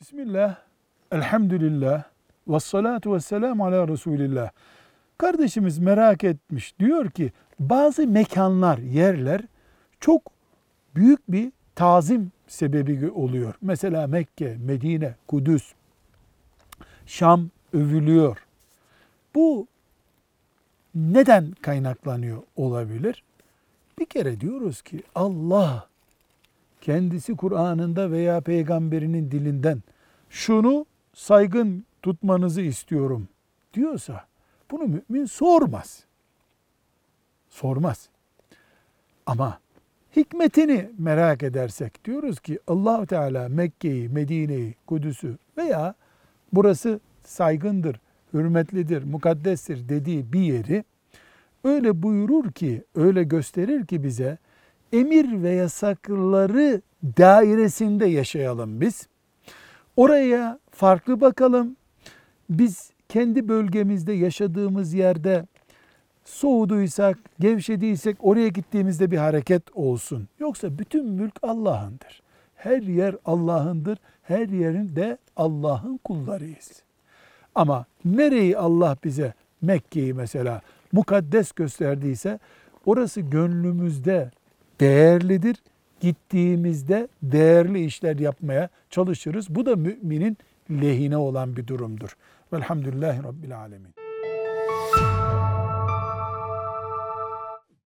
Bismillah, elhamdülillah, ve salatu ve selamu ala Resulillah. Kardeşimiz merak etmiş. Diyor ki bazı mekanlar, yerler çok büyük bir tazim sebebi oluyor. Mesela Mekke, Medine, Kudüs, Şam övülüyor. Bu neden kaynaklanıyor olabilir? Bir kere diyoruz ki Allah kendisi Kur'an'ında veya peygamberinin dilinden şunu saygın tutmanızı istiyorum diyorsa bunu mümin sormaz. Sormaz. Ama hikmetini merak edersek diyoruz ki Allahu Teala Mekke'yi, Medine'yi, Kudüs'ü veya burası saygındır, hürmetlidir, mukaddestir dediği bir yeri öyle buyurur ki, öyle gösterir ki bize emir ve yasakları dairesinde yaşayalım biz. Oraya farklı bakalım. Biz kendi bölgemizde yaşadığımız yerde soğuduysak, gevşediysek oraya gittiğimizde bir hareket olsun. Yoksa bütün mülk Allah'ındır. Her yer Allah'ındır. Her yerin de Allah'ın kullarıyız. Ama nereyi Allah bize Mekke'yi mesela mukaddes gösterdiyse orası gönlümüzde değerlidir. Gittiğimizde değerli işler yapmaya çalışırız. Bu da müminin lehine olan bir durumdur. Velhamdülillahi Rabbil Alemin.